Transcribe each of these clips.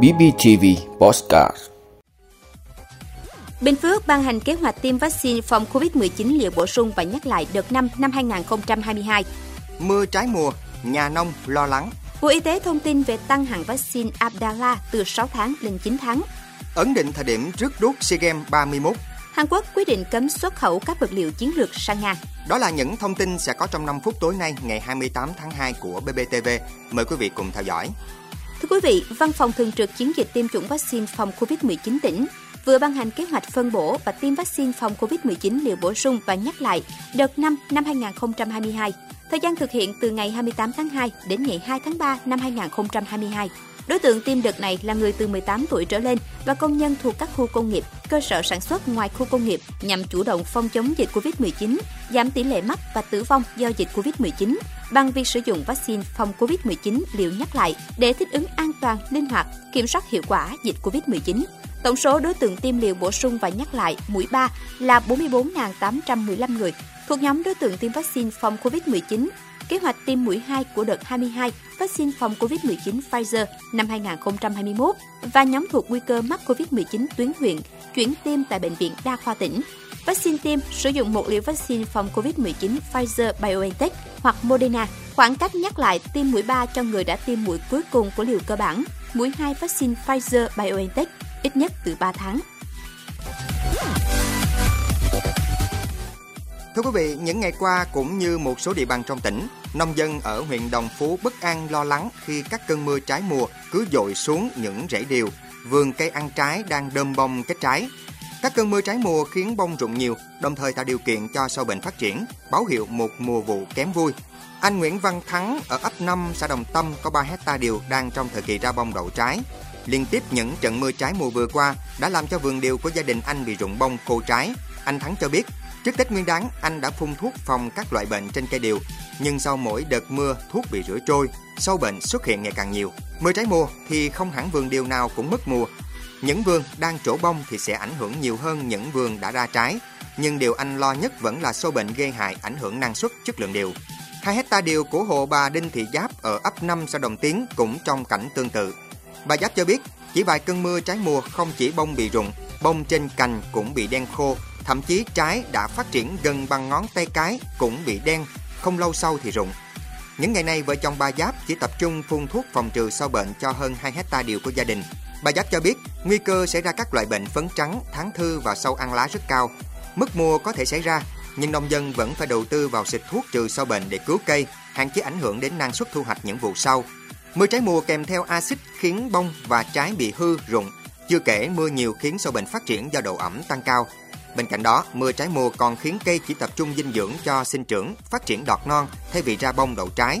BBTV Postcard Bình Phước ban hành kế hoạch tiêm vaccine phòng COVID-19 liều bổ sung và nhắc lại đợt 5 năm 2022. Mưa trái mùa, nhà nông lo lắng. Bộ Y tế thông tin về tăng hạn vaccine Abdala từ 6 tháng lên 9 tháng. Ấn định thời điểm trước đốt SEA Games 31. Hàn Quốc quyết định cấm xuất khẩu các vật liệu chiến lược sang Nga. Đó là những thông tin sẽ có trong 5 phút tối nay ngày 28 tháng 2 của BBTV. Mời quý vị cùng theo dõi. Quý vị, Văn phòng Thường trực Chiến dịch tiêm chủng vaccine phòng COVID-19 tỉnh vừa ban hành kế hoạch phân bổ và tiêm vaccine phòng COVID-19 liều bổ sung và nhắc lại đợt 5 năm 2022. Thời gian thực hiện từ ngày 28 tháng 2 đến ngày 2 tháng 3 năm 2022. Đối tượng tiêm đợt này là người từ 18 tuổi trở lên và công nhân thuộc các khu công nghiệp, cơ sở sản xuất ngoài khu công nghiệp nhằm chủ động phòng chống dịch COVID-19, giảm tỷ lệ mắc và tử vong do dịch COVID-19 bằng việc sử dụng vaccine phòng COVID-19 liều nhắc lại để thích ứng an toàn, linh hoạt, kiểm soát hiệu quả dịch COVID-19. Tổng số đối tượng tiêm liều bổ sung và nhắc lại mũi 3 là 44.815 người, thuộc nhóm đối tượng tiêm vaccine phòng COVID-19 kế hoạch tiêm mũi 2 của đợt 22 vaccine phòng COVID-19 Pfizer năm 2021 và nhóm thuộc nguy cơ mắc COVID-19 tuyến huyện chuyển tiêm tại bệnh viện đa khoa tỉnh. Vaccine tiêm sử dụng một liều vaccine phòng COVID-19 Pfizer BioNTech hoặc Moderna. Khoảng cách nhắc lại tiêm mũi 3 cho người đã tiêm mũi cuối cùng của liều cơ bản, mũi 2 vaccine Pfizer BioNTech ít nhất từ 3 tháng. Thưa quý vị, những ngày qua cũng như một số địa bàn trong tỉnh, nông dân ở huyện Đồng Phú bất an lo lắng khi các cơn mưa trái mùa cứ dội xuống những rễ điều, vườn cây ăn trái đang đơm bông kết trái. Các cơn mưa trái mùa khiến bông rụng nhiều, đồng thời tạo điều kiện cho sâu bệnh phát triển, báo hiệu một mùa vụ kém vui. Anh Nguyễn Văn Thắng ở ấp 5 xã Đồng Tâm có 3 hecta điều đang trong thời kỳ ra bông đậu trái. Liên tiếp những trận mưa trái mùa vừa qua đã làm cho vườn điều của gia đình anh bị rụng bông khô trái. Anh Thắng cho biết Trước Tết Nguyên đán, anh đã phun thuốc phòng các loại bệnh trên cây điều, nhưng sau mỗi đợt mưa, thuốc bị rửa trôi, sâu bệnh xuất hiện ngày càng nhiều. Mưa trái mùa thì không hẳn vườn điều nào cũng mất mùa. Những vườn đang trổ bông thì sẽ ảnh hưởng nhiều hơn những vườn đã ra trái, nhưng điều anh lo nhất vẫn là sâu bệnh gây hại ảnh hưởng năng suất chất lượng điều. Hai hecta điều của hộ bà Đinh Thị Giáp ở ấp 5 xã Đồng Tiến cũng trong cảnh tương tự. Bà Giáp cho biết, chỉ vài cơn mưa trái mùa không chỉ bông bị rụng, bông trên cành cũng bị đen khô, Thậm chí trái đã phát triển gần bằng ngón tay cái cũng bị đen, không lâu sau thì rụng. Những ngày này, vợ chồng bà Giáp chỉ tập trung phun thuốc phòng trừ sâu bệnh cho hơn 2 hecta điều của gia đình. Bà Giáp cho biết, nguy cơ xảy ra các loại bệnh phấn trắng, tháng thư và sâu ăn lá rất cao. Mất mùa có thể xảy ra, nhưng nông dân vẫn phải đầu tư vào xịt thuốc trừ sâu bệnh để cứu cây, hạn chế ảnh hưởng đến năng suất thu hoạch những vụ sau. Mưa trái mùa kèm theo axit khiến bông và trái bị hư, rụng. Chưa kể mưa nhiều khiến sâu bệnh phát triển do độ ẩm tăng cao, Bên cạnh đó, mưa trái mùa còn khiến cây chỉ tập trung dinh dưỡng cho sinh trưởng, phát triển đọt non thay vì ra bông đậu trái.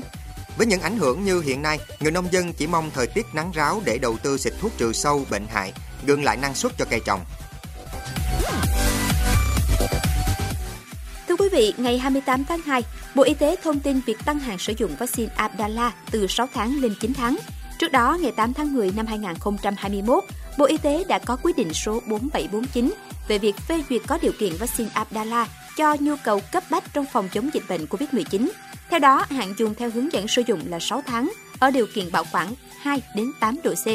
Với những ảnh hưởng như hiện nay, người nông dân chỉ mong thời tiết nắng ráo để đầu tư xịt thuốc trừ sâu, bệnh hại, gương lại năng suất cho cây trồng. Thưa quý vị, ngày 28 tháng 2, Bộ Y tế thông tin việc tăng hạn sử dụng vaccine Abdala từ 6 tháng lên 9 tháng. Trước đó, ngày 8 tháng 10 năm 2021, Bộ Y tế đã có quyết định số 4749 về việc phê duyệt có điều kiện vaccine Abdala cho nhu cầu cấp bách trong phòng chống dịch bệnh COVID-19. Theo đó, hạn dùng theo hướng dẫn sử dụng là 6 tháng ở điều kiện bảo quản 2 đến 8 độ C.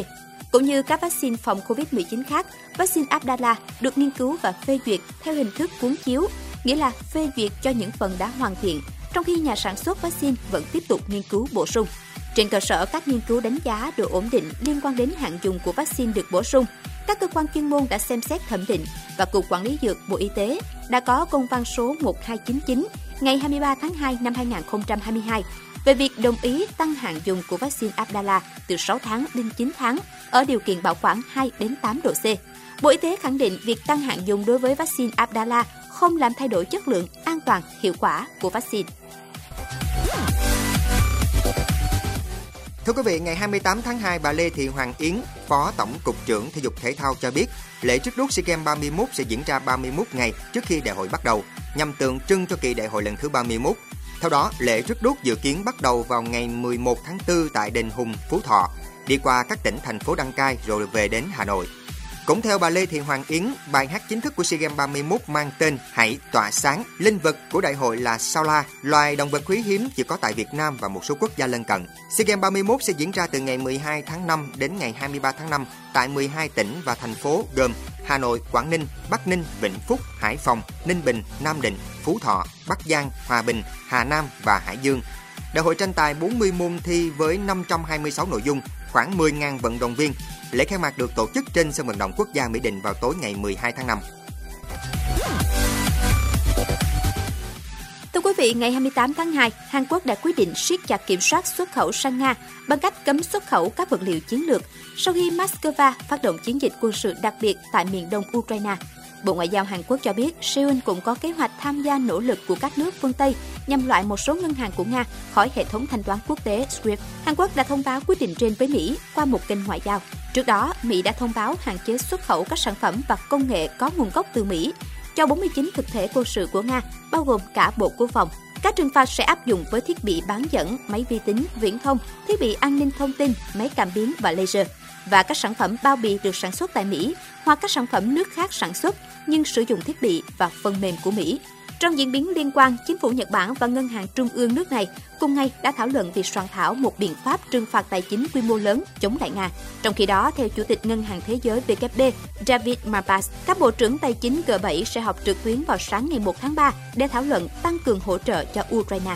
Cũng như các vaccine phòng COVID-19 khác, vaccine Abdala được nghiên cứu và phê duyệt theo hình thức cuốn chiếu, nghĩa là phê duyệt cho những phần đã hoàn thiện, trong khi nhà sản xuất vaccine vẫn tiếp tục nghiên cứu bổ sung. Trên cơ sở các nghiên cứu đánh giá độ ổn định liên quan đến hạn dùng của vaccine được bổ sung, các cơ quan chuyên môn đã xem xét thẩm định và Cục Quản lý Dược Bộ Y tế đã có công văn số 1299 ngày 23 tháng 2 năm 2022 về việc đồng ý tăng hạn dùng của vaccine Abdala từ 6 tháng lên 9 tháng ở điều kiện bảo quản 2 đến 8 độ C. Bộ Y tế khẳng định việc tăng hạn dùng đối với vaccine Abdala không làm thay đổi chất lượng, an toàn, hiệu quả của vaccine. Thưa quý vị, ngày 28 tháng 2, bà Lê Thị Hoàng Yến, Phó Tổng cục trưởng Thể dục Thể thao cho biết, lễ trước đốt SEA Games 31 sẽ diễn ra 31 ngày trước khi đại hội bắt đầu, nhằm tượng trưng cho kỳ đại hội lần thứ 31. Theo đó, lễ trước đốt dự kiến bắt đầu vào ngày 11 tháng 4 tại đền Hùng, Phú Thọ, đi qua các tỉnh thành phố đăng cai rồi về đến Hà Nội. Cũng theo bà Lê Thị Hoàng Yến, bài hát chính thức của SEA Games 31 mang tên Hãy tỏa sáng. Linh vật của đại hội là sao la, loài động vật quý hiếm chỉ có tại Việt Nam và một số quốc gia lân cận. SEA Games 31 sẽ diễn ra từ ngày 12 tháng 5 đến ngày 23 tháng 5 tại 12 tỉnh và thành phố gồm Hà Nội, Quảng Ninh, Bắc Ninh, Vĩnh Phúc, Hải Phòng, Ninh Bình, Nam Định, Phú Thọ, Bắc Giang, Hòa Bình, Hà Nam và Hải Dương. Đại hội tranh tài 40 môn thi với 526 nội dung, khoảng 10.000 vận động viên. Lễ khai mạc được tổ chức trên sân vận động quốc gia Mỹ Đình vào tối ngày 12 tháng 5. Thưa quý vị, ngày 28 tháng 2, Hàn Quốc đã quyết định siết chặt kiểm soát xuất khẩu sang Nga bằng cách cấm xuất khẩu các vật liệu chiến lược sau khi Moscow phát động chiến dịch quân sự đặc biệt tại miền đông Ukraine. Bộ Ngoại giao Hàn Quốc cho biết Seoul cũng có kế hoạch tham gia nỗ lực của các nước phương Tây nhằm loại một số ngân hàng của Nga khỏi hệ thống thanh toán quốc tế SWIFT. Hàn Quốc đã thông báo quyết định trên với Mỹ qua một kênh ngoại giao. Trước đó, Mỹ đã thông báo hạn chế xuất khẩu các sản phẩm và công nghệ có nguồn gốc từ Mỹ cho 49 thực thể quân sự của Nga, bao gồm cả Bộ Quốc phòng. Các trừng phạt sẽ áp dụng với thiết bị bán dẫn, máy vi tính, viễn thông, thiết bị an ninh thông tin, máy cảm biến và laser và các sản phẩm bao bì được sản xuất tại Mỹ hoặc các sản phẩm nước khác sản xuất nhưng sử dụng thiết bị và phần mềm của Mỹ. Trong diễn biến liên quan, chính phủ Nhật Bản và Ngân hàng Trung ương nước này cùng ngày đã thảo luận việc soạn thảo một biện pháp trừng phạt tài chính quy mô lớn chống lại Nga. Trong khi đó, theo Chủ tịch Ngân hàng Thế giới WB David Malpass, các bộ trưởng tài chính G7 sẽ họp trực tuyến vào sáng ngày 1 tháng 3 để thảo luận tăng cường hỗ trợ cho Ukraine.